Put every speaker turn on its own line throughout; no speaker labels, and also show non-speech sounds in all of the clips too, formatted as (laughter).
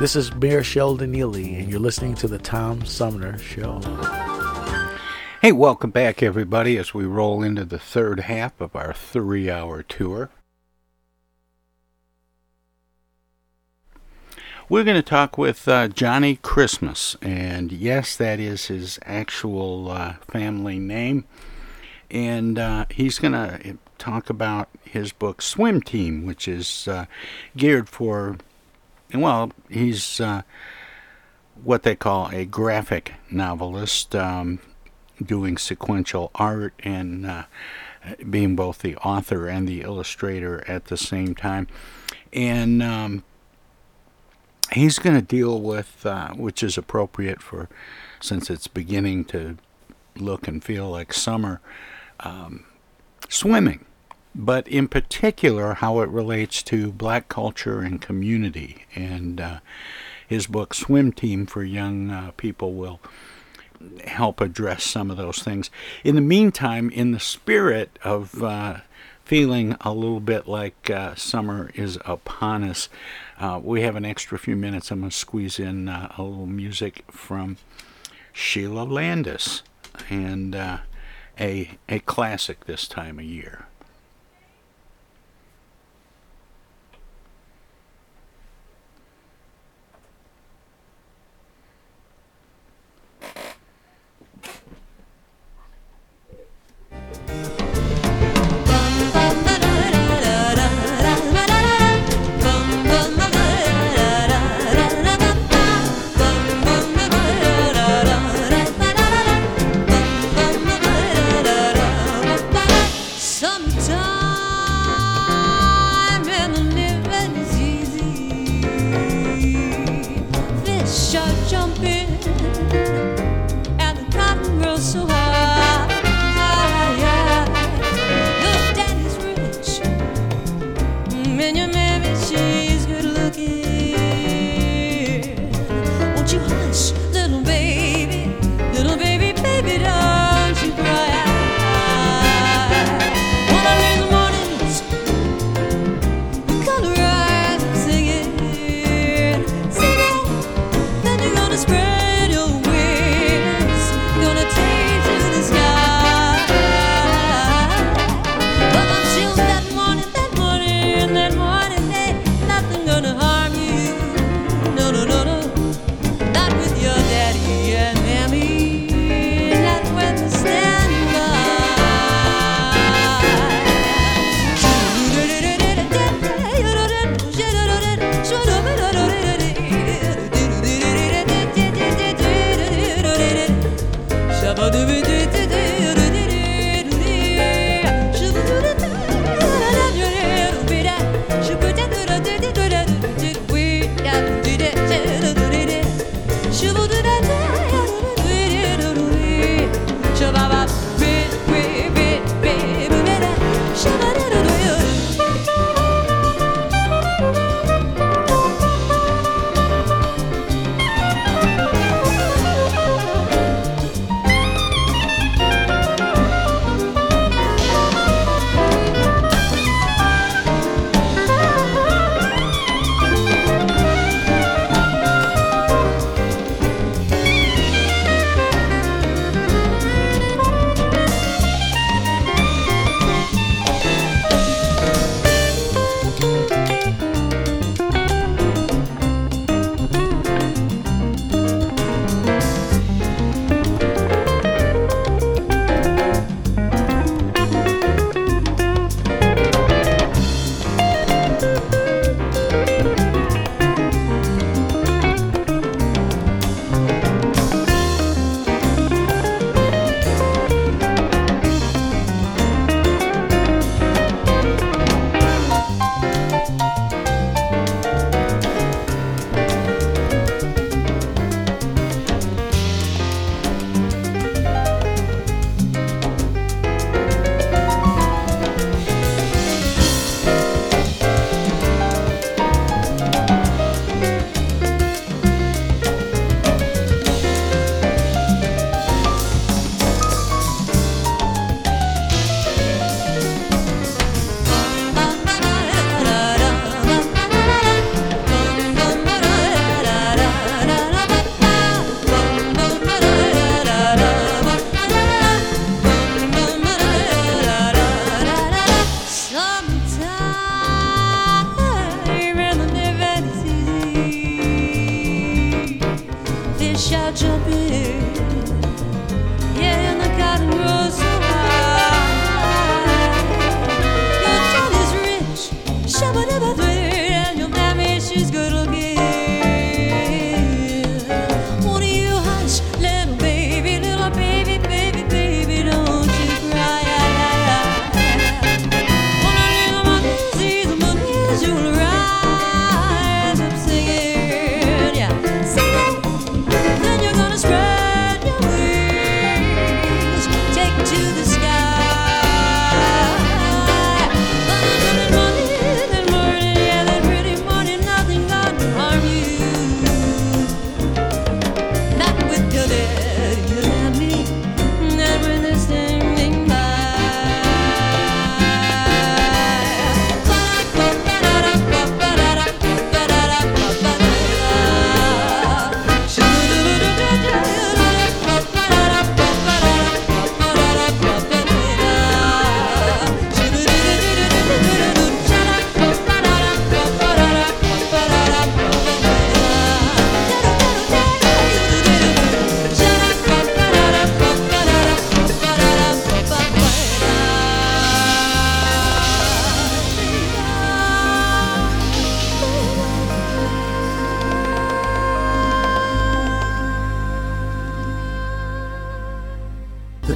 This is Mayor Sheldon Neeley, and you're listening to the Tom Sumner Show.
Hey, welcome back, everybody, as we roll into the third half of our three hour tour. We're going to talk with uh, Johnnie Christmas, and yes, that is his actual uh, family name. And uh, he's going to talk about his book Swim Team, which is uh, geared for, well, he's uh, what they call a graphic novelist. Um, doing sequential art and uh, being both the author and the illustrator at the same time. And um, he's going to deal with, uh, which is appropriate for, since it's beginning to look and feel like summer, um, swimming. But in particular, how it relates to black culture and community. And uh, his book, Swim Team for Young uh, People, will help address some of those things. In the meantime, in the spirit of uh, feeling a little bit like uh, summer is upon us, uh, we have an extra few minutes. I'm going to squeeze in uh, a little music from Sheila Landis and a, a classic this time of year.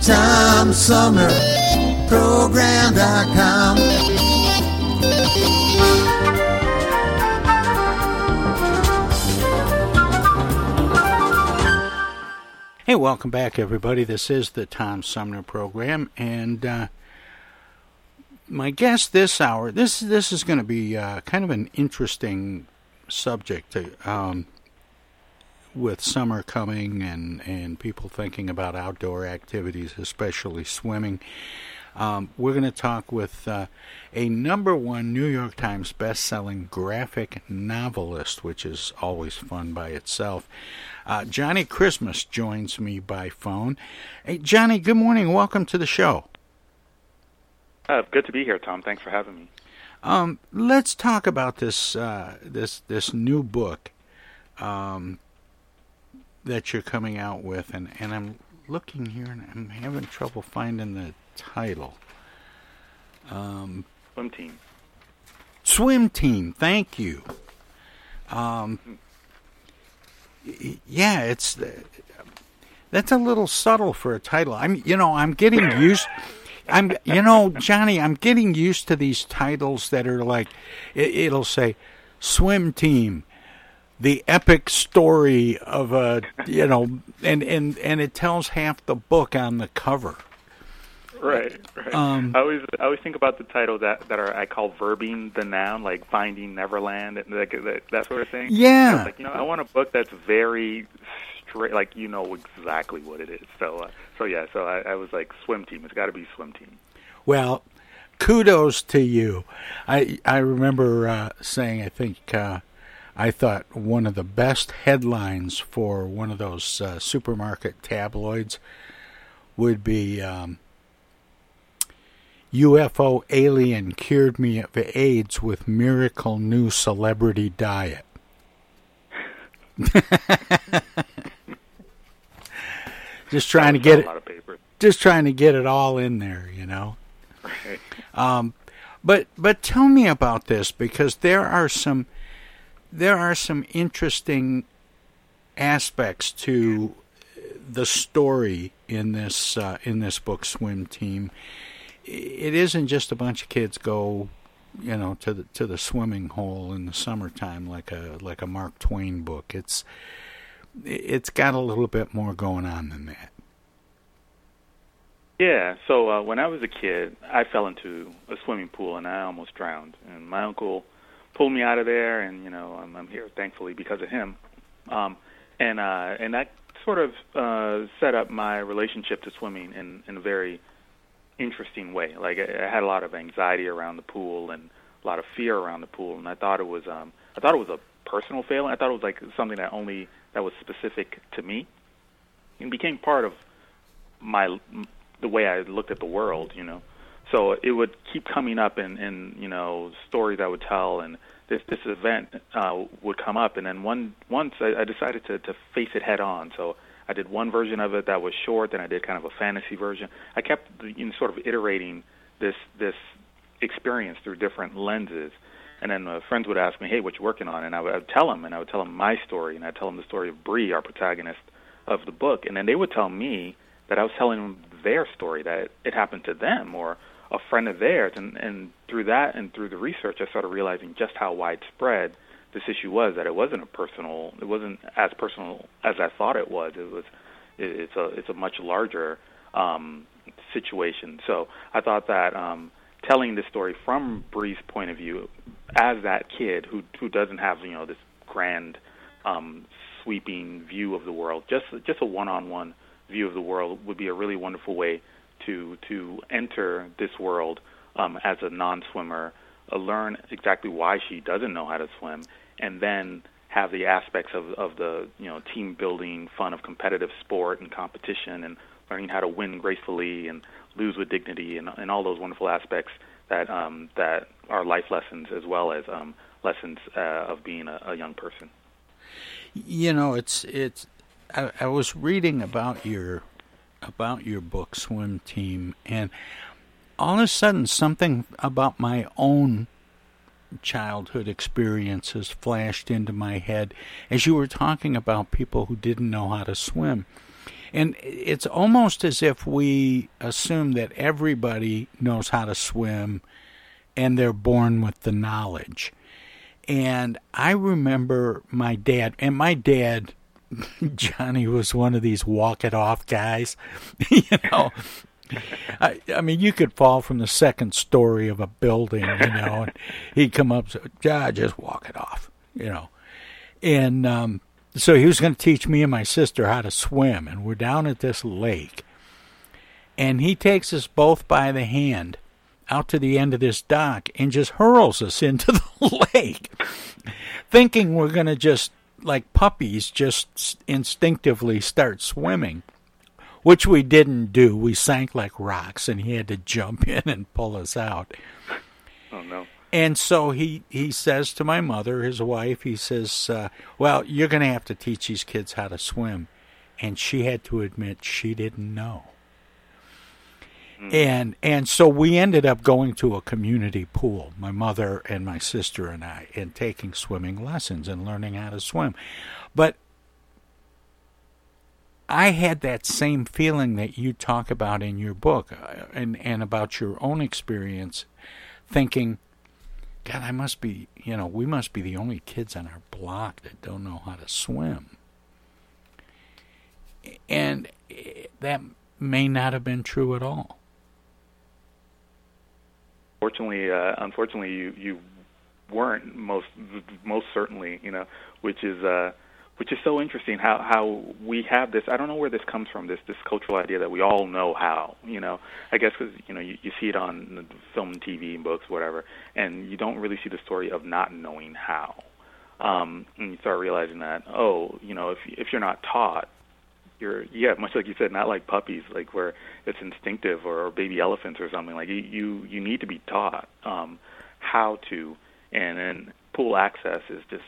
Tom Sumner Program.com.
Hey, welcome back, everybody. This is the Tom Sumner program, and uh, my guest this hour. This this is going to be uh, kind of an interesting subject um, with summer coming and and people thinking about outdoor activities, especially swimming. Um, we're going to talk with uh, a number one New York Times best-selling graphic novelist, which is always fun by itself. Uh, Johnnie Christmas joins me by phone. Hey, Johnnie, good morning. Welcome to the show.
Uh, good to be here, Tom. Thanks for having me.
Um, let's talk about this uh, this this new book um, that you're coming out with, and, and I'm looking here and I'm having trouble finding the title. Um,
swim team.
Swim team. Thank you. Um, yeah, it's that's a little subtle for a title. I'm, you know, I'm getting used. I'm, you know, Johnnie, I'm getting used to these titles that are like, it, it'll say, swim team, the epic story of a, you know, and and and it tells half the book on the cover.
Right, right. Um, I always I always think about the title that that are I call verbing the noun, like Finding Neverland and like that, that sort of thing.
Yeah.
Like you know, I want a book that's very straight, like you know exactly what it is. So uh, so yeah, so I, I was like swim team. It's got to be swim team.
Well, kudos to you. I I remember uh, saying I think. Uh, I thought one of the best headlines for one of those uh, supermarket tabloids would be um, UFO alien cured me of AIDS with miracle new celebrity diet. (laughs) just trying to get it. Just trying to get it all in there, you know.
Right.
Um, but but tell me about this because there are some there are some interesting aspects to the story in this uh, in this book, Swim Team it isn't just a bunch of kids go, you know, to the to the swimming hole in the summertime like a like a Mark Twain book. It's it's got a little bit more going on than that.
Yeah. So uh, when I was a kid, I fell into a swimming pool and I almost drowned. And my uncle pulled me out of there, and you know, I'm, I'm here thankfully because of him. Um, and uh, and that sort of uh, set up my relationship to swimming in in a very interesting way. Like I, I had a lot of anxiety around the pool and a lot of fear around the pool, and I thought it was um, I thought it was a personal failing. I thought it was like something that only that was specific to me, and became part of my the way I looked at the world. You know, so it would keep coming up in in you know stories I would tell and. This this event uh, would come up, and then one once I, I decided to to face it head on. So I did one version of it that was short, then I did kind of a fantasy version. I kept you know, sort of iterating this this experience through different lenses. And then uh, friends would ask me, "Hey, what you working on?" And I would, I would tell them, and I would tell them my story, and I'd tell them the story of Bree, our protagonist of the book, and then they would tell me that I was telling them their story, that it, it happened to them or a friend of theirs, and and through that and through the research, I started realizing just how widespread this issue was that it wasn't a personal it wasn't as personal as I thought it was. It was it, it's a it's a much larger um situation. So I thought that um telling this story from Bree's point of view as that kid who who doesn't have you know this grand um sweeping view of the world just just a one-on-one view of the world would be a really wonderful way to to enter this world um as a non-swimmer uh, learn exactly why she doesn't know how to swim and then have the aspects of of the you know team building fun of competitive sport and competition and learning how to win gracefully and lose with dignity and and all those wonderful aspects that um that are life lessons as well as um lessons uh, of being a, a young person.
You know it's it's I, I was reading about your about your book swim team and all of a sudden something about my own childhood experiences flashed into my head as you were talking about people who didn't know how to swim. And it's almost as if we assume that everybody knows how to swim and they're born with the knowledge. And I remember my dad, and my dad, (laughs) Johnnie, was one of these walk it off guys. (laughs) you know, I, I mean, you could fall from the second story of a building, you know, and he'd come up, ah, just walk it off, you know. And um, so he was going to teach me and my sister how to swim, and we're down at this lake. And he takes us both by the hand out to the end of this dock and just hurls us into (laughs) the lake, thinking we're going to just, like puppies, just instinctively start swimming, which we didn't do. We sank like rocks, and he had to jump (laughs) in and pull us out.
Oh, no.
And so he, he says to my mother, his wife, he says, uh, Well, you're going to have to teach these kids how to swim. And she had to admit she didn't know. And and so we ended up going to a community pool, my mother and my sister and I, and taking swimming lessons and learning how to swim. But I had that same feeling that you talk about in your book uh, and and about your own experience thinking God, I must be, you know, we must be the only kids on our block that don't know how to swim. And eh, that may not have been true at all.
Fortunately, uh, unfortunately, you you weren't most most certainly, you know, which is uh, which is so interesting how how we have this. I don't know where this comes from. This this cultural idea that we all know how. You know, I guess because you know you, you see it on film, TV, and books, whatever, and you don't really see the story of not knowing how. Um, and you start realizing that oh, you know, if if you're not taught, you're yeah, much like you said, not like puppies, like where it's instinctive or, or baby elephants or something. Like you you, you need to be taught um, how to, and then pool access is just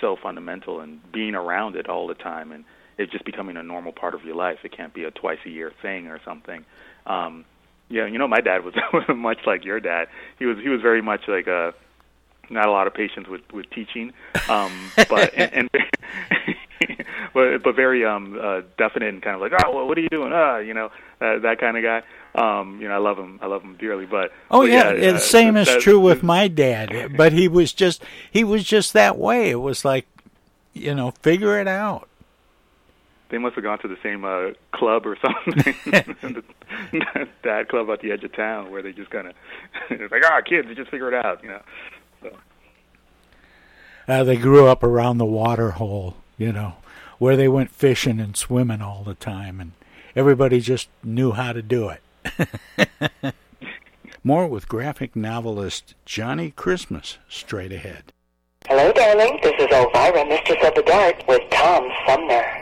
so fundamental, and being around it all the time, and it just becoming a normal part of your life. It can't be a twice a year thing or something. Um, yeah, you know, my dad was (laughs) much like your dad. He was he was very much like a not a lot of patience with with teaching, um, but and, and (laughs) (laughs) but but very um uh, definite and kind of like, oh, well, what are you doing? Ah, you know, uh, that kind of guy. Um, you know, I love him. I love him dearly. But
oh
but
yeah,
yeah
the same is true with my dad. (laughs) But he was just he was just that way. It was like, you know, figure it out.
They must have gone to the same uh, club or (laughs) something, that club at the edge of town, where they just kind of like, ah, oh, kids, just figure it out, you know. So.
Uh, they grew up around the water hole, you know, where they went fishing and swimming all the time, and everybody just knew how to do it. (laughs) More with graphic novelist Johnnie Christmas straight ahead.
Hello, darling. This is Elvira, Mistress of the Dark, with Tom Sumner.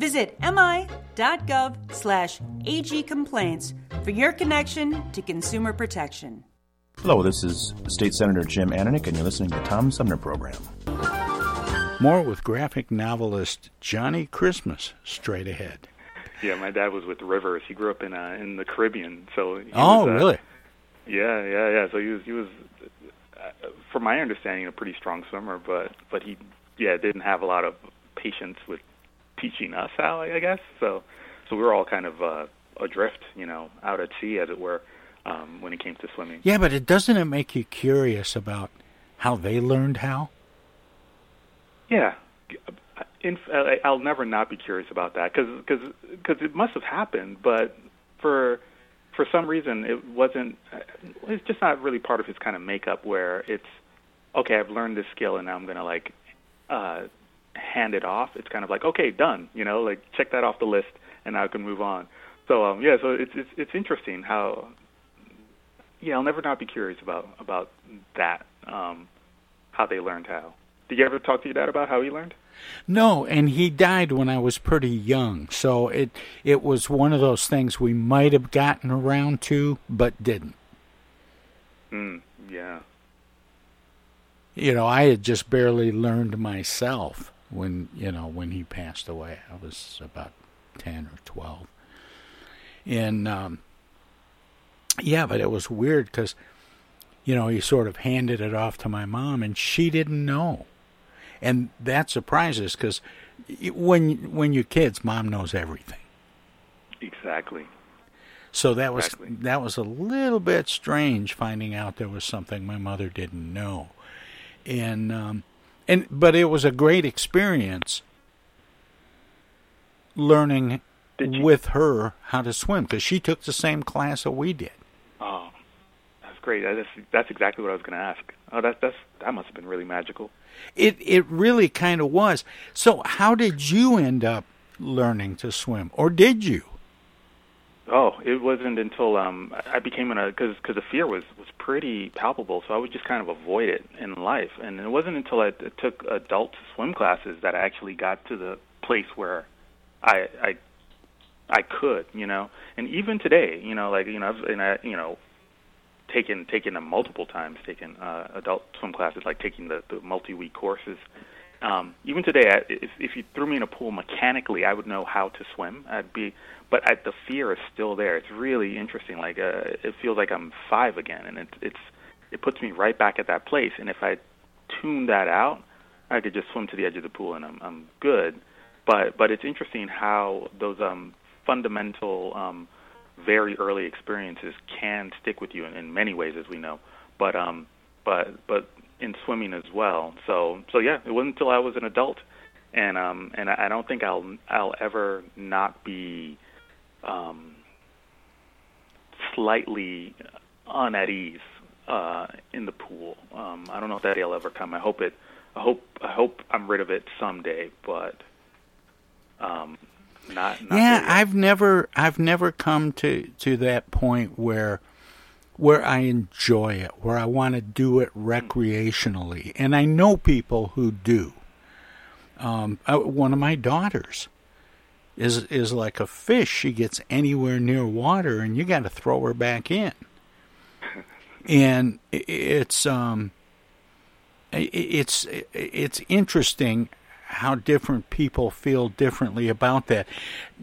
Visit mi.gov slash agcomplaints for your connection to consumer protection.
Hello, this is State Senator Jim Ananich, and you're listening to the Tom Sumner Program.
More with graphic novelist Johnnie Christmas straight ahead.
Yeah, my dad was with Rivers. He grew up in uh, in the Caribbean, so he
oh,
was, uh,
really?
Yeah, yeah, yeah. So he was he was, uh, from my understanding, a pretty strong swimmer, but but he yeah didn't have a lot of patience with teaching us how, I guess. So so we were all kind of uh, adrift, you know, out at sea, as it were, um, when it came to swimming.
Yeah, but it doesn't it make you curious about how they learned how?
Yeah, in, I'll never not be curious about that because because because it must have happened, but for for some reason it wasn't. It's just not really part of his kind of makeup where it's okay. I've learned this skill and now I'm gonna like uh, hand it off. It's kind of like okay, done. You know, like check that off the list and now I can move on. So um, yeah, so it's it's it's interesting how. Yeah, I'll never not be curious about about that. Um, how they learned how. Did you ever talk to your dad about how he learned?
No, and he died when I was pretty young, so it it was one of those things we might have gotten around to, but didn't.
Mm, yeah.
You know, I had just barely learned myself when you know when he passed away. I was about ten or twelve, and um, yeah, but it was weird because you know he sort of handed it off to my mom, and she didn't know and that surprises because when when you're kids, mom knows everything.
Exactly.
So that was
exactly.
that was a little bit strange finding out there was something my mother didn't know, and um, and but it was a great experience learning with her how to swim because she took the same class that we did.
Oh, that's great. That's that's exactly what I was going to ask. Oh, that that's that must have been really magical.
It it really kind of was. So how did you end up learning to swim, or did you?
Oh, it wasn't until um, I became an because because the fear was was pretty palpable. So I would just kind of avoid it in life, and it wasn't until I took adult swim classes that I actually got to the place where I I I could, you know. And even today, you know, like you know, and I, you know, taken taken them multiple times, taken uh, adult swim classes, like taking the, the multi-week courses. Um, even today, I, if, if you threw me in a pool mechanically, I would know how to swim. I'd be, but I, the fear is still there. It's really interesting. Like uh, it feels like I'm five again, and it, it's it puts me right back at that place. And if I tune that out, I could just swim to the edge of the pool and I'm I'm good. But but it's interesting how those um, fundamental, um, very early experiences can stick with you in, in many ways, as we know. But um, but but in swimming as well. So so yeah, it wasn't until I was an adult, and um, and I, I don't think I'll I'll ever not be um, slightly un at ease uh, in the pool. Um, I don't know if that day will ever come. I hope it. I hope I hope I'm rid of it someday, but um, not. not
yeah, I've never I've never come to to that point where where I enjoy it, where I want to do it recreationally, and I know people who do. Um, uh, one of my daughters is is like a fish. She gets anywhere near water, and you got to throw her back in. And it's um, it's it's interesting how different people feel differently about that.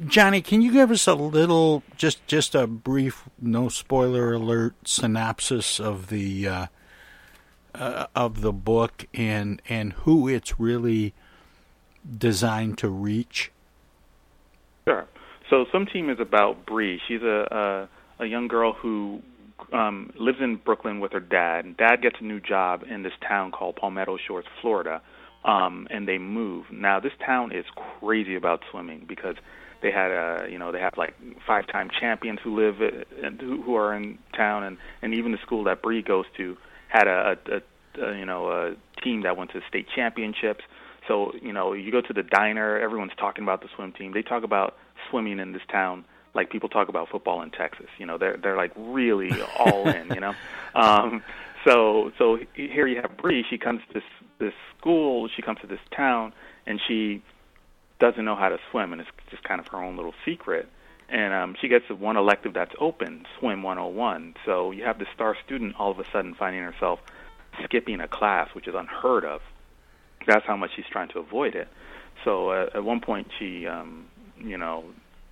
Johnnie, can you give us a little, just just a brief, no spoiler alert synopsis of the uh, uh, of the book and and who it's really designed to reach?
Sure. So, Swim Team is about Bree. She's a a, a young girl who um, lives in Brooklyn with her dad. And dad gets a new job in this town called Palmetto Shores, Florida um, and they move. Now this town is crazy about swimming because they had a uh, you know they have like five time champions who live uh, and who, who are in town and and even the school that Bree goes to had a, a, a, a you know a team that went to state championships. So you know you go to the diner, everyone's talking about the swim team. They talk about swimming in this town like people talk about football in Texas. You know they're they're like really all in. You know, (laughs) um, so so here you have Bree. She comes to this this school. She comes to this town, and she doesn't know how to swim, and it's just kind of her own little secret. And um, she gets the one elective that's open, Swim 101. So you have the star student all of a sudden finding herself skipping a class, which is unheard of. That's how much she's trying to avoid it. So uh, at one point, she, um, you know,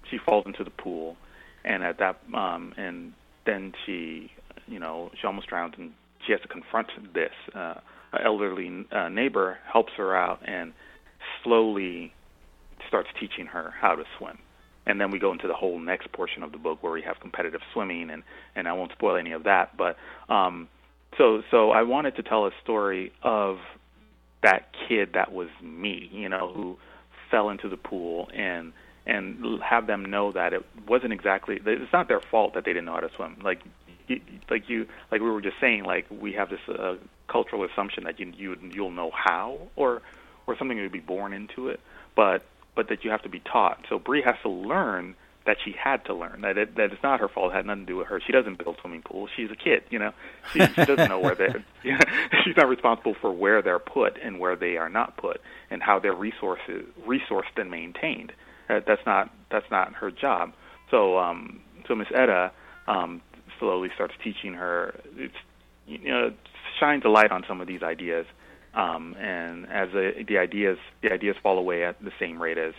she falls into the pool, and at that, um, and then she, you know, she almost drowns, and she has to confront this. Uh, elderly uh, neighbor helps her out and slowly starts teaching her how to swim. And then we go into the whole next portion of the book where we have competitive swimming, and and I won't spoil any of that. But um, so so I wanted to tell a story of that kid that was me, you know, who fell into the pool and and have them know that it wasn't exactly it's not their fault that they didn't know how to swim. Like like you like we were just saying like we have this uh, cultural assumption that you you you'll know how or or something you'd be born into it but but that you have to be taught. So Bree has to learn that she had to learn that it, that it's not her fault it had nothing to do with her. She doesn't build swimming pools. She's a kid you know? She, she doesn't know where they're (laughs) you know, she's not responsible for where they're put and where they are not put and how their resources resourced and maintained. Uh, that's not that's not her job. So um so Miss Etta um slowly starts teaching her. It's you know shines a light on some of these ideas, um, and as a, the ideas the ideas fall away at the same rate as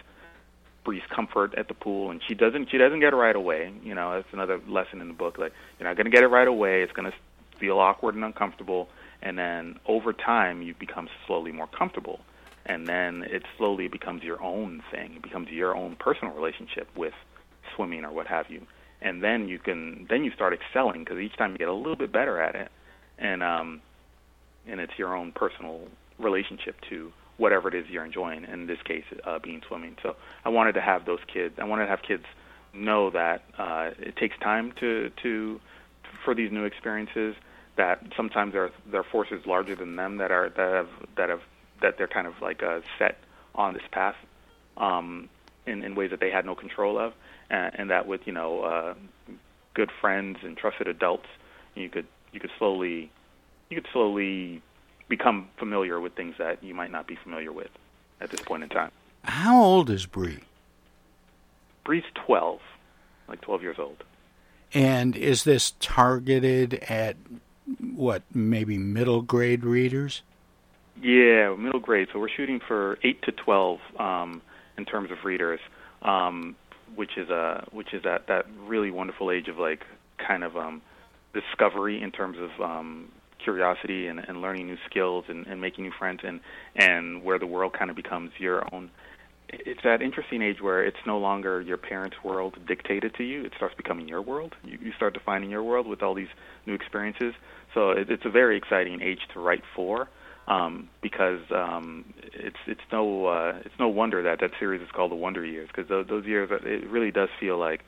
Bree's comfort at the pool, and she doesn't she doesn't get it right away. You know, that's another lesson in the book. Like you're not going to get it right away. It's going to feel awkward and uncomfortable, and then over time you become slowly more comfortable, and then it slowly becomes your own thing. It becomes your own personal relationship with swimming or what have you and then you can then you start excelling because each time you get a little bit better at it, and um, and it's your own personal relationship to whatever it is you're enjoying. In this case, uh, being swimming. So I wanted to have those kids. I wanted to have kids know that uh, it takes time to to for these new experiences. That sometimes there are, there are forces larger than them that are that have that have that they're kind of like uh, set on this path um, in, in ways that they had no control of and, and that with you know uh, good friends and trusted adults, you could you could slowly you could slowly become familiar with things that you might not be familiar with at this point in time.
How old is Bree?
Bree's twelve, like twelve years old.
And is this targeted at what, maybe middle grade readers?
Yeah, middle grade. So we're shooting for eight to twelve um, in terms of readers, um, which is a which is that that really wonderful age of like kind of um, discovery in terms of um, curiosity and, and learning new skills and, and making new friends and and where the world kind of becomes your own it's that interesting age where it's no longer your parents' world dictated to you. It starts becoming your world. You, you start defining your world with all these new experiences. So it, it's a very exciting age to write for, um, because um, it's it's no uh, it's no wonder that that series is called the Wonder Years because those, those years it really does feel like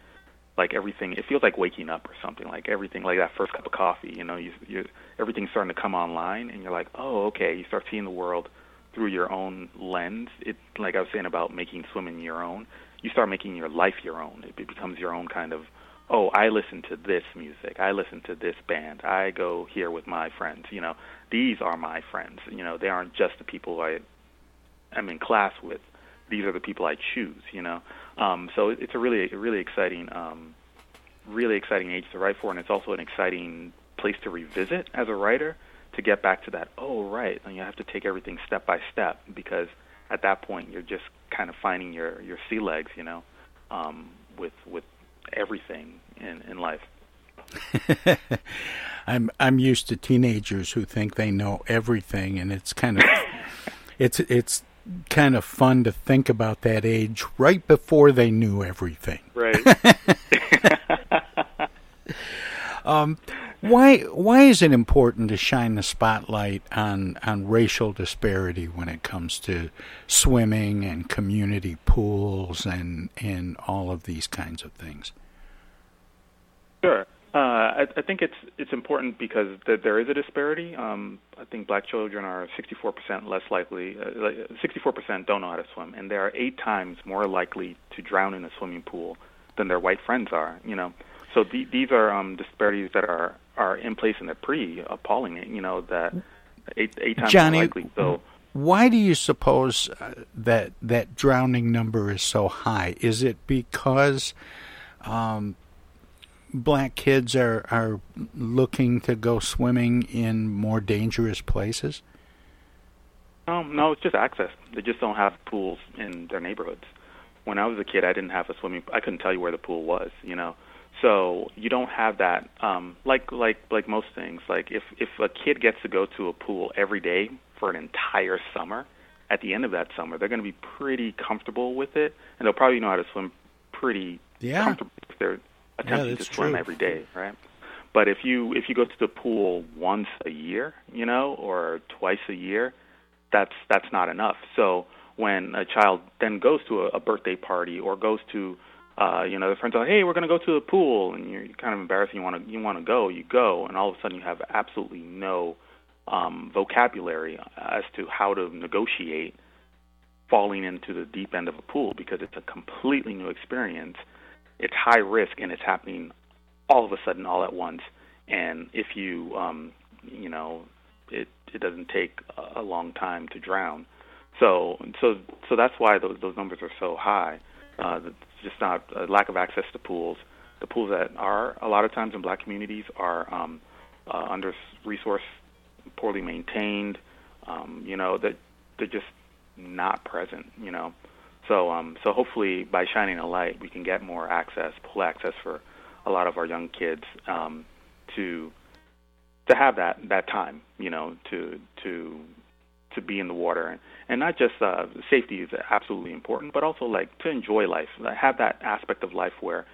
like everything it feels like waking up or something like everything like that first cup of coffee you know you you everything's starting to come online and you're like oh okay. You start seeing the world through your own lens. It like i was saying about making swimming your own you start making your life your own. It becomes your own kind of oh i listen to this music. I listen to this band. I go here with my friends you know these are my friends you know they aren't just the people i am in class with these are the people i choose you know um, so it's a really, really exciting, um, really exciting age to write for, and it's also an exciting place to revisit as a writer to get back to that. Oh, right, and you have to take everything step by step because at that point you're just kind of finding your your sea legs, you know, um, with with everything in in life. (laughs)
I'm I'm used to teenagers who think they know everything, and it's kind of (laughs) it's it's kind of fun to think about that age right before they knew everything.
Right. (laughs)
um, why why is it important to shine the spotlight on on racial disparity when it comes to swimming and community pools and and all of these kinds of things?
Sure. Uh, I, I think it's it's important because th- there is a disparity. Um, I think black children are 64% less likely. Uh, like 64% don't know how to swim, and they are eight times more likely to drown in a swimming pool than their white friends are. You know, so the, these are um, disparities that are are in place, and they're pretty appalling. You know that eight eight times
Johnnie,
more likely. So.
Why do you suppose uh, that that drowning number is so high? Is it because um, black kids are are looking to go swimming in more dangerous places?
Um, no, it's just access. They just don't have pools in their neighborhoods. When I was a kid, I didn't have a swimming. I couldn't tell you where the pool was. You know, so you don't have that. Um, like like like most things. Like if if a kid gets to go to a pool every day for an entire summer, at the end of that summer, they're going to be pretty comfortable with it, and they'll probably know how to swim pretty
yeah.
comfortably if they're attempting
yeah,
to swim
true.
every day, right? But if you if you go to the pool once a year, you know, or twice a year, that's that's not enough. So when a child then goes to a, a birthday party or goes to uh, you know, their friends are like, "Hey, we're going to go to the pool," and you're kind of embarrassed. You want to you want to go, you go, and all of a sudden you have absolutely no um, vocabulary as to how to negotiate falling into the deep end of a pool because it's a completely new experience it's high risk and it's happening all of a sudden all at once. And if you um you know it it doesn't take a long time to drown. So so so that's why those those numbers are so high. Uh it's just not a lack of access to pools. The pools that are a lot of times in black communities are um uh, under resourced poorly maintained um you know that they're just not present you know so, um, so hopefully, by shining a light, we can get more access, pull access for a lot of our young kids um, to to have that that time, you know, to to to be in the water, and, not just uh, safety is absolutely important, but also like to enjoy life, have that aspect of life where,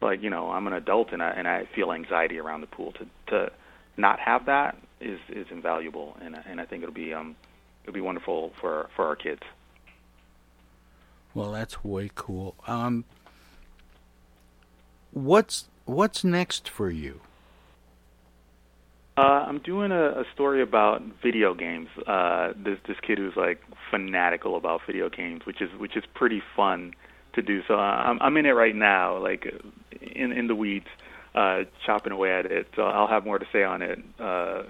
like, you know, I'm an adult and I and I feel anxiety around the pool. To to not have that is is invaluable, and and I think it'll be um it'll be wonderful for for our kids.
Well, that's way cool. Um, what's what's next for you?
Uh, I'm doing a, a story about video games. Uh, this this kid who's like fanatical about video games, which is which is pretty fun to do. So uh, I'm I'm in it right now, like in in the weeds, uh, chopping away at it. So I'll have more to say on it uh,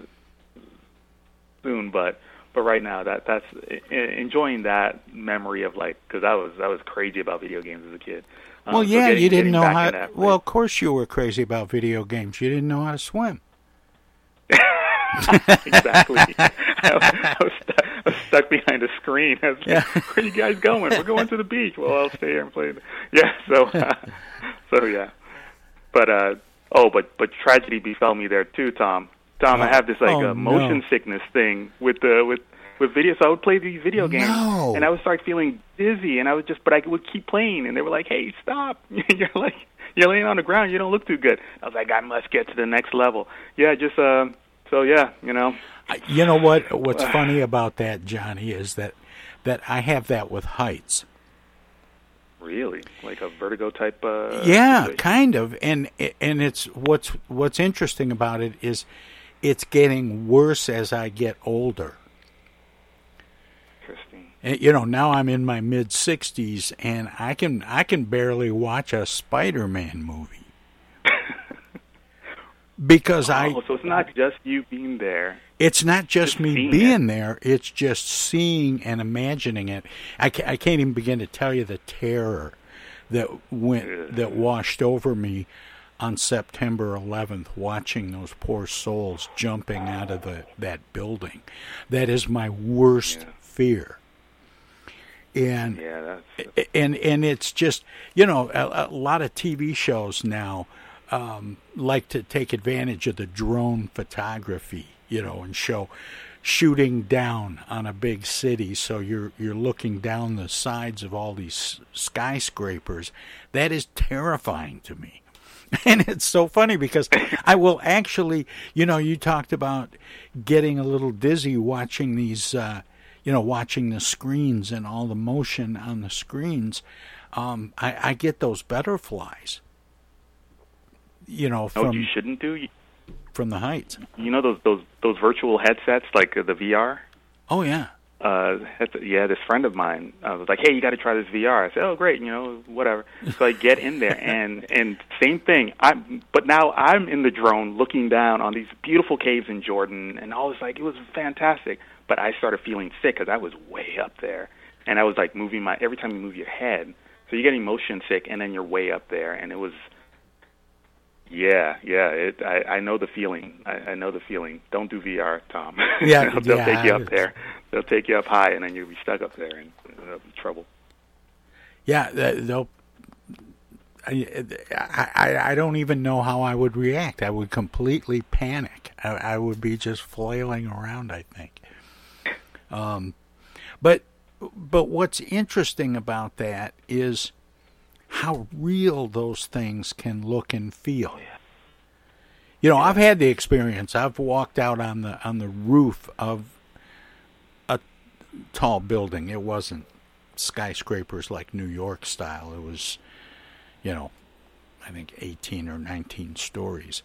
soon. But but right now that that's enjoying that memory of like because I was I was crazy about video games as a kid. Um,
well,
so
yeah,
getting-
you didn't know how.
that
Well, of course you were crazy about video games. You didn't know how to swim. (laughs)
exactly. (laughs) I, was stuck, I was stuck behind a screen. I was like,
Yeah.
"Where are you guys going? We're going to the beach." Well, I'll stay here and play. Yeah. So, (laughs) uh, so yeah. But uh, oh, but but tragedy befell me there too, Tom. I
Oh.
have this like
Oh,
uh, motion
no.
sickness thing with the with with video. So I would play these video games,
No.
and I would start feeling dizzy, and I would just, but I would keep playing, and they were like, "Hey, stop! (laughs) You're like." You're laying on the ground. You don't look too good. I was like, I must get to the next level. Yeah, just uh, so yeah, you know.
You know what? What's (sighs) funny about that, Johnnie, is that that I have that with heights.
Really, like a vertigo type. Uh,
yeah,
situation?
kind of. And and it's what's what's interesting about it is it's getting worse as I get older.
Interesting.
And, you know, now I'm in my mid 60s and I can I can barely watch a Spider-Man movie. (laughs) because I
Oh, so it's not just you being there.
It's not just me
seeing
being there, it's just seeing and imagining it. I, ca- I can't even begin to tell you the terror that went that washed over me on September 11th watching those poor souls jumping out of the that building. That is my worst fear. And
Yeah,
and and it's just you know a, a lot of TV shows now um, like to take advantage of the drone photography, you know, and show shooting down on a big city. So you're you're looking down the sides of all these skyscrapers. That is terrifying to me. (laughs) And it's so funny because I will actually, you know, you talked about getting a little dizzy watching these, uh, you know, watching the screens and all the motion on the screens. Um, I, I get those butterflies, you know, from
what you shouldn't do.
From the heights.
you know those those those virtual headsets like uh, the VR.
Oh yeah.
Uh, yeah, this friend of mine uh, was like, "Hey, you got to try this VR." I said, "Oh, great, you know, whatever." So I get in there, (laughs) and and same thing. I'm, but now I'm in the drone, looking down on these beautiful caves in Jordan, and all was like it was fantastic. But I started feeling sick because I was way up there, and I was like moving my every time you move your head, so you're getting motion sick, and then you're way up there, and it was yeah, yeah. It, I, I know the feeling. I, I know the feeling. Don't do VR, Tom. (laughs)
Yeah,
they'll, they'll
yeah,
take you up there. They'll take you up high, and then you'll be stuck up there, and it'll be trouble.
Yeah, they'll. I, I I don't even know how I would react. I would completely panic. I, I would be just flailing around. I think. Um, but but what's interesting about that is how real those things can look and feel. Oh, you know, I've had the experience. I've walked out on the on the roof of a tall building. It wasn't skyscrapers like New York style. It was, you know, I think 18 or 19 stories.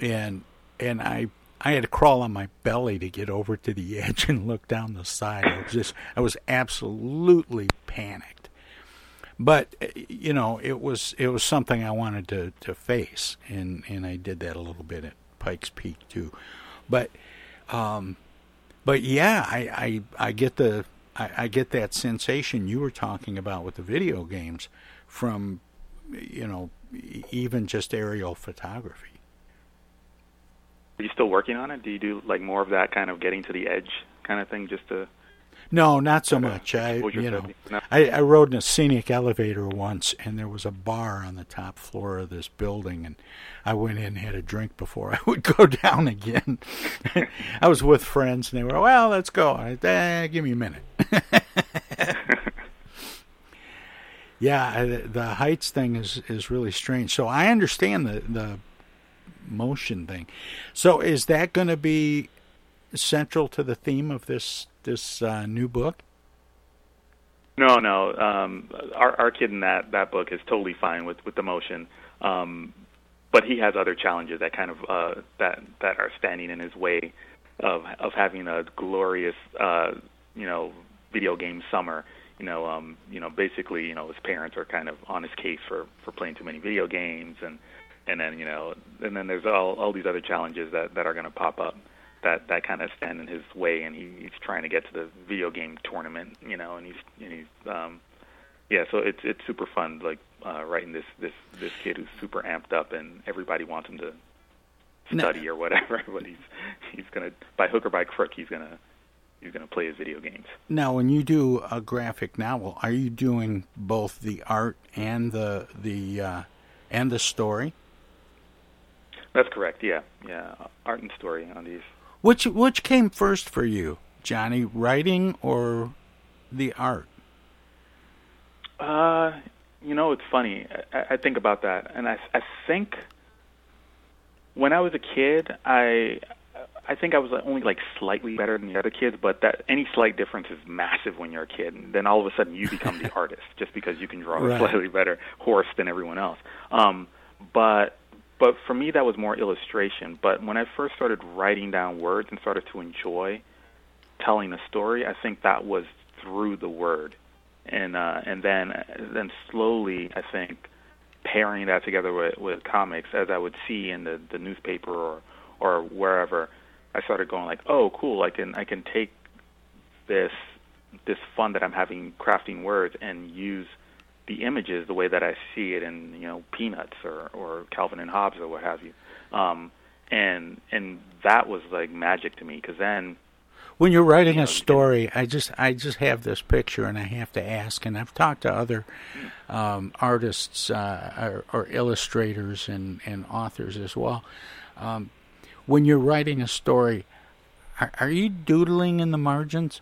And and I I had to crawl on my belly to get over to the (laughs) edge and look down the side. I was just I was absolutely panicked. But uh, you know, it was it was something I wanted to to face and and I did that a little bit at Pikes Peak too. But um but yeah, I, I, I get the I, I get that sensation you were talking about with the video games from you know even just aerial photography.
Are you still working on it? Do you do like more of that kind of getting to the edge kind of thing, just to?
No, not so much. I you know.
No.
I, I rode in a scenic elevator once, and there was a bar on the top floor of this building, and I went in and had a drink before I (laughs) would go down again. (laughs) I was with friends, and they were, "Well, let's go." I, eh, give me a minute. (laughs) yeah, the heights thing is is really strange. So I understand the the motion thing. So is that going to be central to the theme of this this uh, new book?
No, no. Um, our our kid in that that book is totally fine with with the motion, um, but he has other challenges that kind of uh, that that are standing in his way of of having a glorious uh, you know video game summer. You know, um, you know, basically, you know, his parents are kind of on his case for for playing too many video games, and and then you know, and then there's all all these other challenges that that are going to pop up that that kind of stand in his way, and he, he's trying to get to the video game tournament, you know, and he's and he's um, yeah, so it's it's super fun, like uh, writing this this this kid who's super amped up, and everybody wants him to study no. or whatever, (laughs) but he's he's gonna by hook or by crook, he's gonna he's gonna play his video games.
Now, when you do a graphic novel, are you doing both the art and the the uh, and the story?
That's correct. Yeah, yeah, art and story on these.
Which which came first for you, Johnnie? Writing or the art?
Uh, you know, it's funny. I, I think about that, and I I think when I was a kid, I I think I was only like slightly better than the other kids, but that any slight difference is massive when you're a kid. And then all of a sudden you become the (laughs) artist just because you can draw right. a slightly better horse than everyone else. Um, but but for me that was more illustration. But when I first started writing down words and started to enjoy telling a story, I think that was through the word, and uh, and then then slowly I think pairing that together with, with comics, as I would see in the the newspaper or or wherever, I started going like, oh, cool, I can I can take this this fun that I'm having crafting words and use the images the way that I see it in you know Peanuts or or Calvin and Hobbes or what have you, um, and and that was like magic to me because then
when you're writing a story, I just I just have this picture and I have to ask, and I've talked to other um, artists uh, or, or, illustrators and and authors as well. Um, when you're writing a story, are, are you doodling in the margins?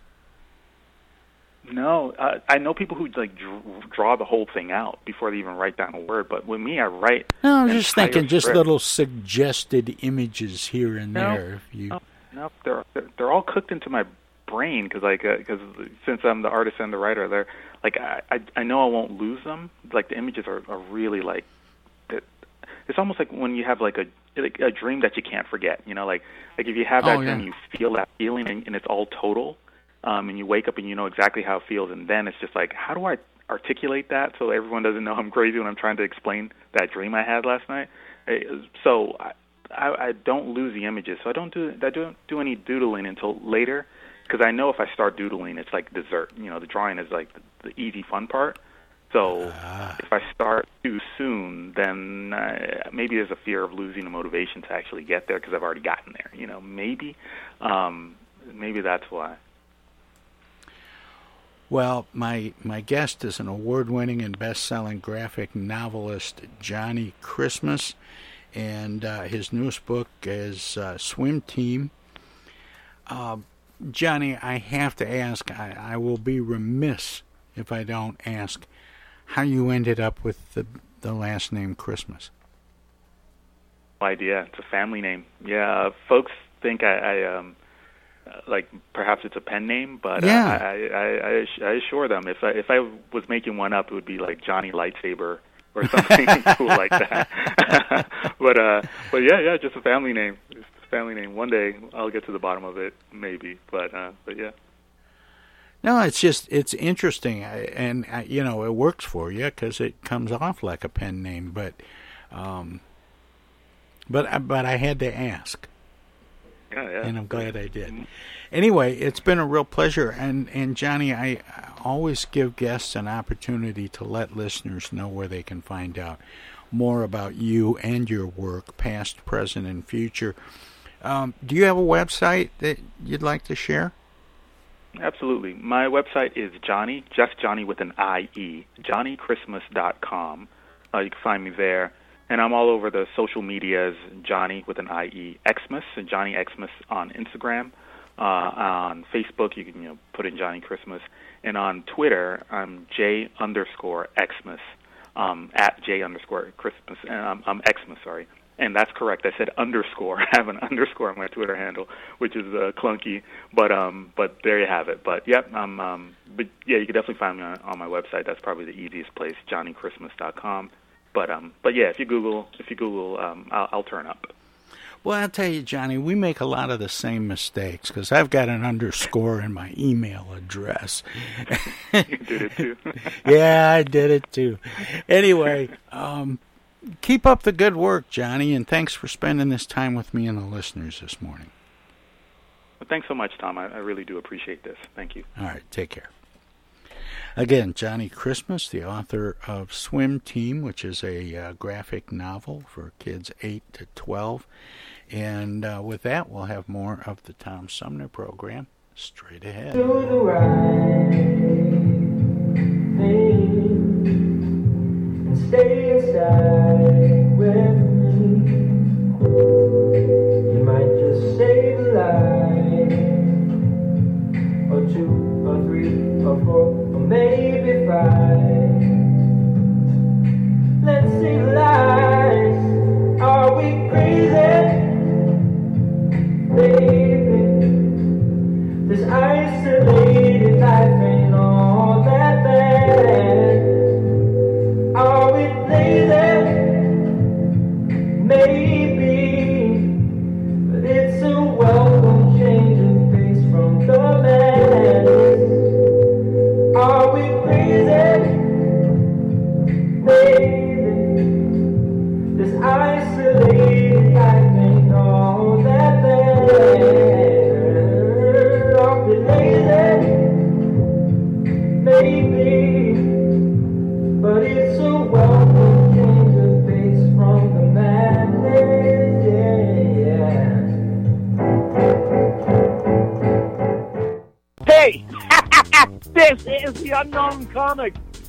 No, uh, I know people who like dr- draw the whole thing out before they even write down a word. But with me, I write.
No, I'm just thinking, just little suggested images here and no, there. If you...
No, no, they're, they're they're all cooked into my brain because like because uh, since I'm the artist and the writer, they're like I, I I know I won't lose them. Like the images are, are really like it, it's almost like when you have like a like a dream that you can't forget. You know, like like if you have that
oh,
dream, you feel that feeling, and, and it's all total um, and you wake up and you know exactly how it feels, and then it's just like, how do I articulate that so everyone doesn't know I'm crazy when I'm trying to explain that dream I had last night? So I, I, I don't lose the images, so I don't do I don't do any doodling until later, because I know if I start doodling, it's like dessert. You know, the drawing is like the, the easy fun part. So
ah.
if I start too soon, then uh, maybe there's a fear of losing the motivation to actually get there because I've already gotten there. You know, maybe, um, maybe that's why.
Well, my my guest is an award-winning and best-selling graphic novelist, Johnnie Christmas, and uh, his newest book is uh, Swim Team. Uh, Johnnie, I have to ask. I, I will be remiss if I don't ask how you ended up with the the last name Christmas.
Idea. It's a family name. Yeah, folks think I, I um, like perhaps it's a pen name, but
yeah.
uh, I, I, I, I assure them if I, if I was making one up, it would be like Johnnie Lightsaber or (laughs) something cool like that. (laughs) but uh, but yeah, yeah, just a family name. Just a family name. One day I'll get to the bottom of it, maybe. But uh, but yeah.
No, it's just it's interesting, and you know it works for you because it comes off like a pen name. But, um, but but I had to ask.
Yeah, yeah.
And I'm glad I did. Anyway, it's been a real pleasure. And, and Johnnie, I always give guests an opportunity to let listeners know where they can find out more about you and your work, past, present, and future. Um, do you have a website that you'd like to share?
Absolutely. My website is Johnnie, just Johnnie with an I-E, johnniechristmas.com. Uh, you can find me there and I'm all over the social medias, Johnnie with an IE Xmas, and Johnnie Xmas on Instagram. Uh, on Facebook, you can you know put in Johnnie Christmas, and on Twitter, I'm J underscore Xmas, um, at J underscore Christmas, and I'm, I'm Xmas, sorry, and that's correct. I said underscore. (laughs) I have an underscore on my Twitter handle, which is uh, clunky, but um, but there you have it. But yep, I'm um, but yeah, you can definitely find me on, on my website. That's probably the easiest place, JohnnieChristmas.com. But um, but yeah, if you Google, if you Google, um, I'll, I'll turn up.
Well, I'll tell you, Johnnie, we make a lot of the same mistakes because I've got an underscore in my email address.
you did it too. (laughs)
yeah, I did it too. Anyway, um, keep up the good work, Johnnie, and thanks for spending this time with me and the listeners this morning.
But thanks so much, Tom. I, I really do appreciate this. Thank you.
All right, take care. Again, Johnnie Christmas, the author of Swim Team, which is a uh, graphic novel for kids 8 to 12. And uh, with that, we'll have more of the Tom Sumner program straight ahead.
Stay inside with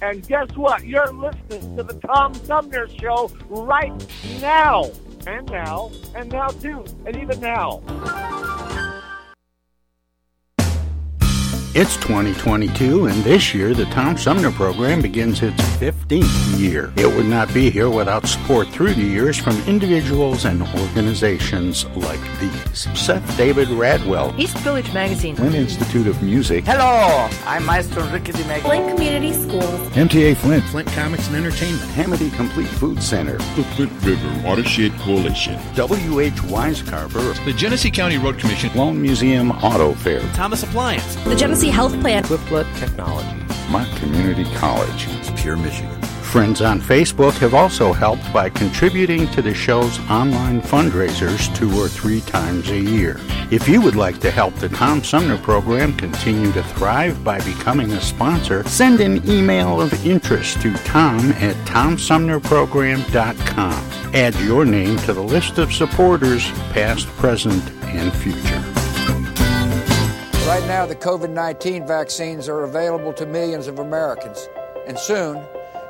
and guess what? You're listening to the Tom Sumner Show right now, and now, and now too, and even now.
It's 2022, and this year the Tom Sumner program begins its 15th year. It would not be here without support through the years from individuals and organizations like these Seth David Radwell,
East Village Magazine.
Flint Institute of Music,
Hello, I'm Maestro Ricky Di
Flint Community Schools.
MTA Flint, Flint Comics and Entertainment, Hamady Complete Food Center,
the Flint River Watershed Coalition,
W.H. Wisecarver,
the Genesee County Road Commission,
Sloan Museum Auto Fair,
Thomas Appliance,
The Genesee Health Plan,
Clifflet Technology,
Mott Community College,
Pure Michigan.
Friends on Facebook have also helped by contributing to the show's online fundraisers two or three times a year. If you would like to help the Tom Sumner program continue to thrive by becoming a sponsor, send an email of interest to tom at tomsumnerprogram.com. Add your name to the list of supporters, past, present, and future.
Right now, the COVID 19 vaccines are available to millions of Americans, and soon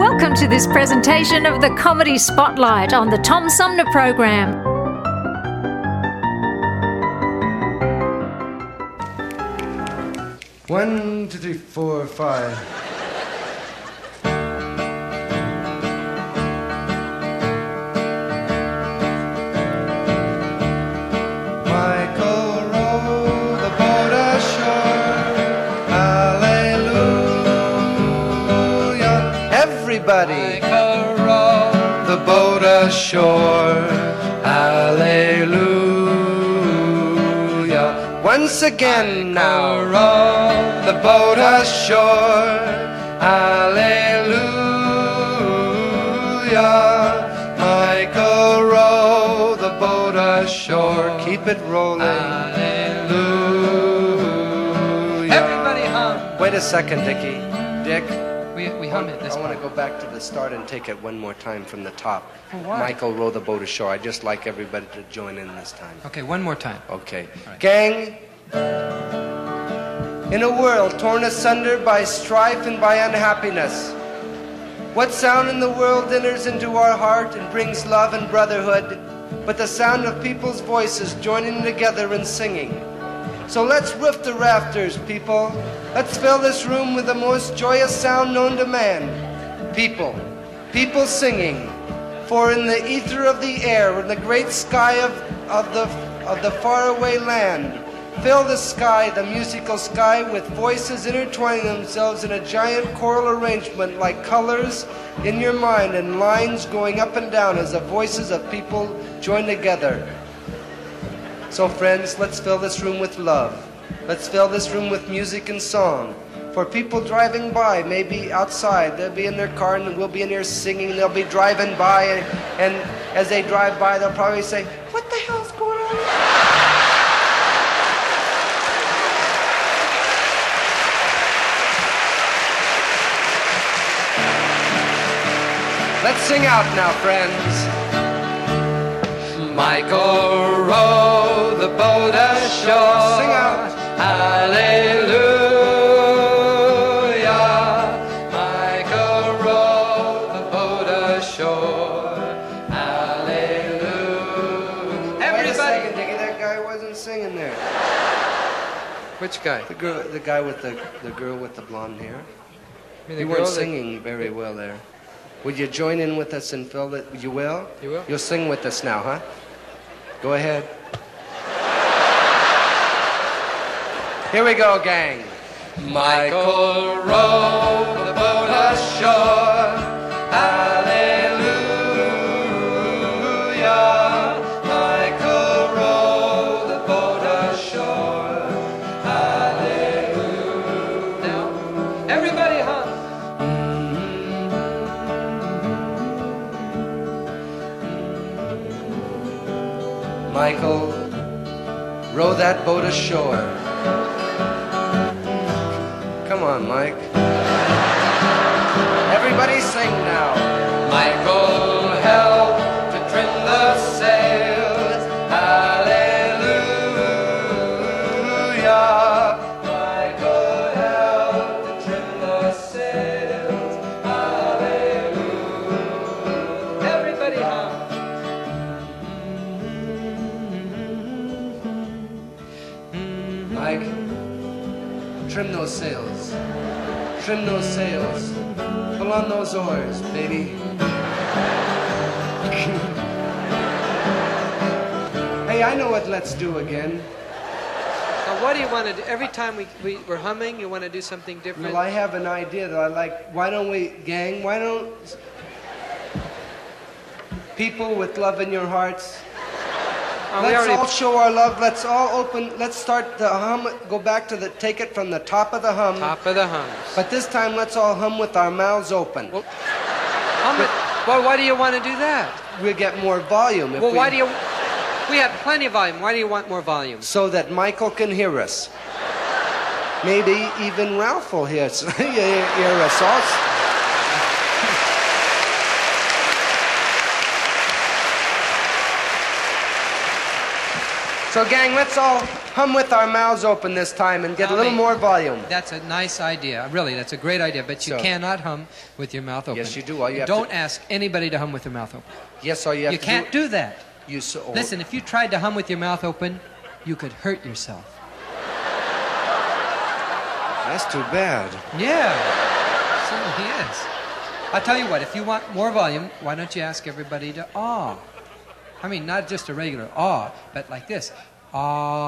Welcome to this presentation of the Comedy Spotlight on the Tom Sumner Program.
One, two, three, four, five. Michael row the boat ashore. Hallelujah. Once again now. Row the boat ashore. Hallelujah. Michael row the boat ashore. Keep it rolling. Hallelujah.
Everybody hum.
Wait a second, Dickie. Dick.
We, we hum it this
I want to go back to the start and take it one more time from the top. Michael row the boat ashore. I'd just like everybody to join in this time.
Okay, one more time.
Okay. Gang, in a world torn asunder by strife and by unhappiness, what sound in the world enters into our heart and brings love and brotherhood but the sound of people's voices joining together and singing? So let's roof the rafters, people. Let's fill this room with the most joyous sound known to man. People, people singing. For in the ether of the air, in the great sky of, of the of the faraway land, fill the sky, the musical sky, with voices intertwining themselves in a giant choral arrangement like colors in your mind and lines going up and down as the voices of people join together. So, friends, let's fill this room with love. Let's fill this room with music and song. For people driving by, maybe outside, they'll be in their car and we'll be in here singing. They'll be driving by, and, and as they drive by, they'll probably say, What the hell's going on? Let's sing out now, friends. Michael the boat ashore. Sing out. Hallelujah. Michael row the boat ashore. Hallelujah. Everybody. Wait a second. That guy wasn't singing there.
Which guy?
The girl, the guy with the the girl with the blonde hair.
the
you weren't
that-
singing very well there. Would you join in with us and fill it? You will.
You will?
You'll sing with us now, huh? Go ahead. Here we go, gang. Michael row the boat ashore. Hallelujah. Michael row the boat ashore. Hallelujah.
Now, everybody hum.
Michael, row that boat ashore. Come on, Mike. Everybody sing now. Michael, Trim those sails. Pull on those oars, baby. (laughs) hey, I know what let's do again.
Now, what do you want to do? Every time we, we, we're humming, you want to do something different?
Well, I have an idea that I like. Why don't we, gang, why don't people with love in your hearts?
We
let's all show our love. Let's all open. Let's start the hum. Go back to the. Take it from the top of the hum.
Top of the hums.
But this time, let's all hum with our mouths open.
Hum it. Well, why do you want to do that?
We'll get more volume. If
Well,
we,
why do you... We have plenty of volume. Why do you want more volume?
So that Michael can hear us. Maybe even Ralph will hear us, (laughs) hear us also. So, gang, let's all hum with our mouths open this time and get a little
Tommy,
more volume.
That's a nice idea. Really, that's a great idea. But you
So-
cannot hum with your mouth open.
Yes, you do. All you have
don't
to-
ask anybody to hum with their mouth open.
Yes, all you have
You
to
can't
do.
do that.
You so,
Listen, if you tried to hum with your mouth open, you could hurt yourself.
That's too bad.
Yeah, certainly is. I'll tell you what, if you want more volume, why don't you ask everybody to ah? I mean, not just a regular ah, but like this. Ah,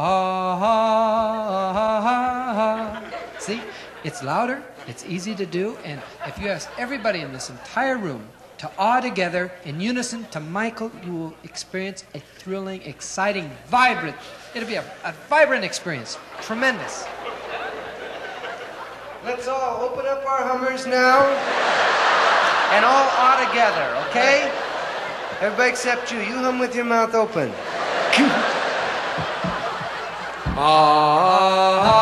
ah, ah, ah, ah. See? It's louder, it's easy to do, and if you ask everybody in this entire room to awe together in unison to Michael, you will experience a thrilling, exciting, vibrant, it'll be a, a vibrant experience. Tremendous.
Let's all open up our hummers now and all awe together, okay? Everybody except you. You hum with your mouth open. Hear (laughs) ah, ah,
ah.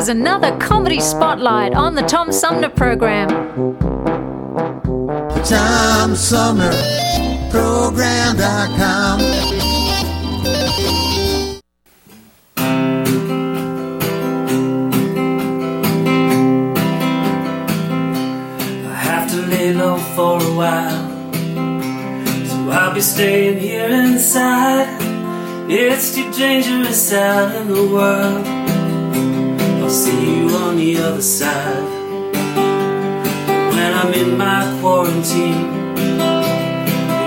Was another comedy spotlight on the Tom Sumner program.
Tom Sumner Program.com.
I have to lay low for a while. So I'll be staying here inside. It's too dangerous out in the world. Other. When I'm in my quarantine,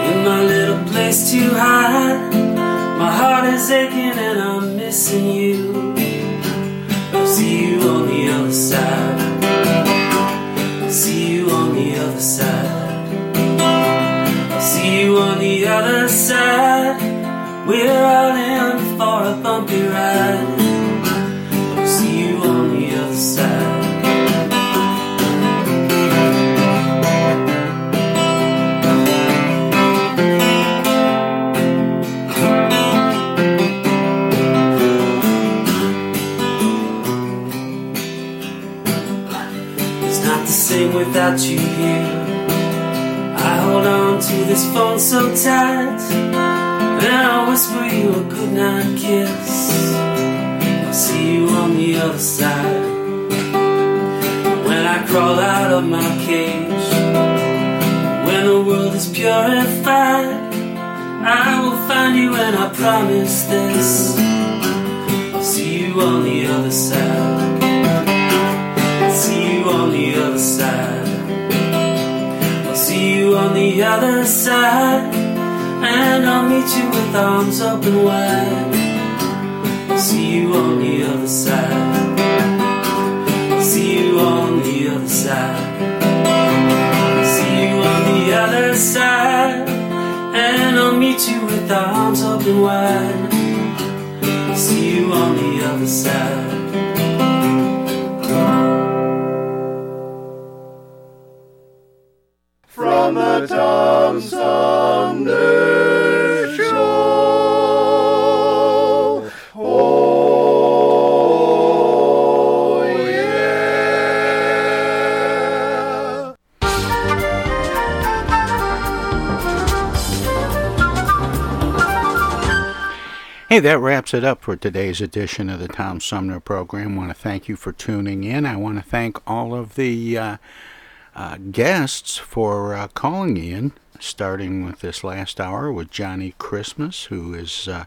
in my little place to hide, my heart is aching and I'm missing you. I'll see you on the other side. I'll see you on the other side. I'll see you on the other side. We're without you. I hold on to this phone so tight, and I'll whisper you a goodnight kiss. I'll see you on the other side. When I crawl out of my cage, when the world is purified, I will find you and I promise this. I'll see you on the other side. The other side. And I'll meet you with arms open wide. See you on the other side. See you on the other side. See you on the other side. And I'll meet you with arms open wide. See you on the other side.
Hey, that wraps it up for today's edition of the Tom Sumner program. I want to thank you for tuning in. I want to thank all of the uh, uh, guests for uh, calling in, starting with this last hour with Johnnie Christmas, who is uh,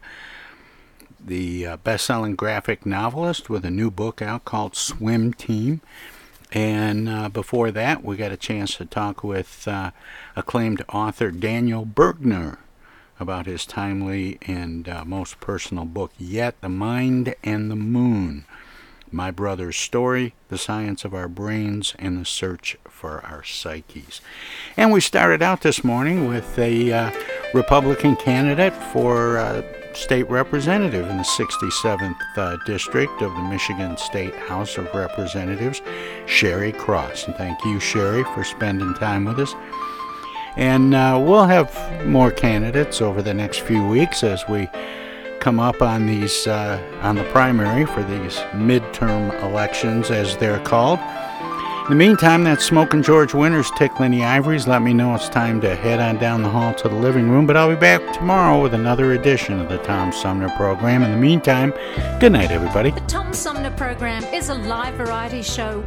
the uh, best selling graphic novelist with a new book out called Swim Team. And uh, before that, we got a chance to talk with acclaimed author Daniel Bergner about his timely and uh, most personal book yet, The Mind and the Moon My Brother's Story, The Science of Our Brains, and the Search for Our Psyches. And we started out this morning with a uh, Republican candidate for uh, state representative in the 67th uh, district of the Michigan State House of Representatives, Sherry Cross. And thank you, Sherry, for spending time with us. And uh, we'll have more candidates over the next few weeks as we come up on these uh, on the primary for these midterm elections, as they're called. In the meantime, that Smoking George Winters tickling the ivories. Let me know it's time to head on down the hall to the living room. But I'll be back tomorrow with another edition of the Tom Sumner program. In the meantime, good night, everybody.
The Tom Sumner program is a live variety show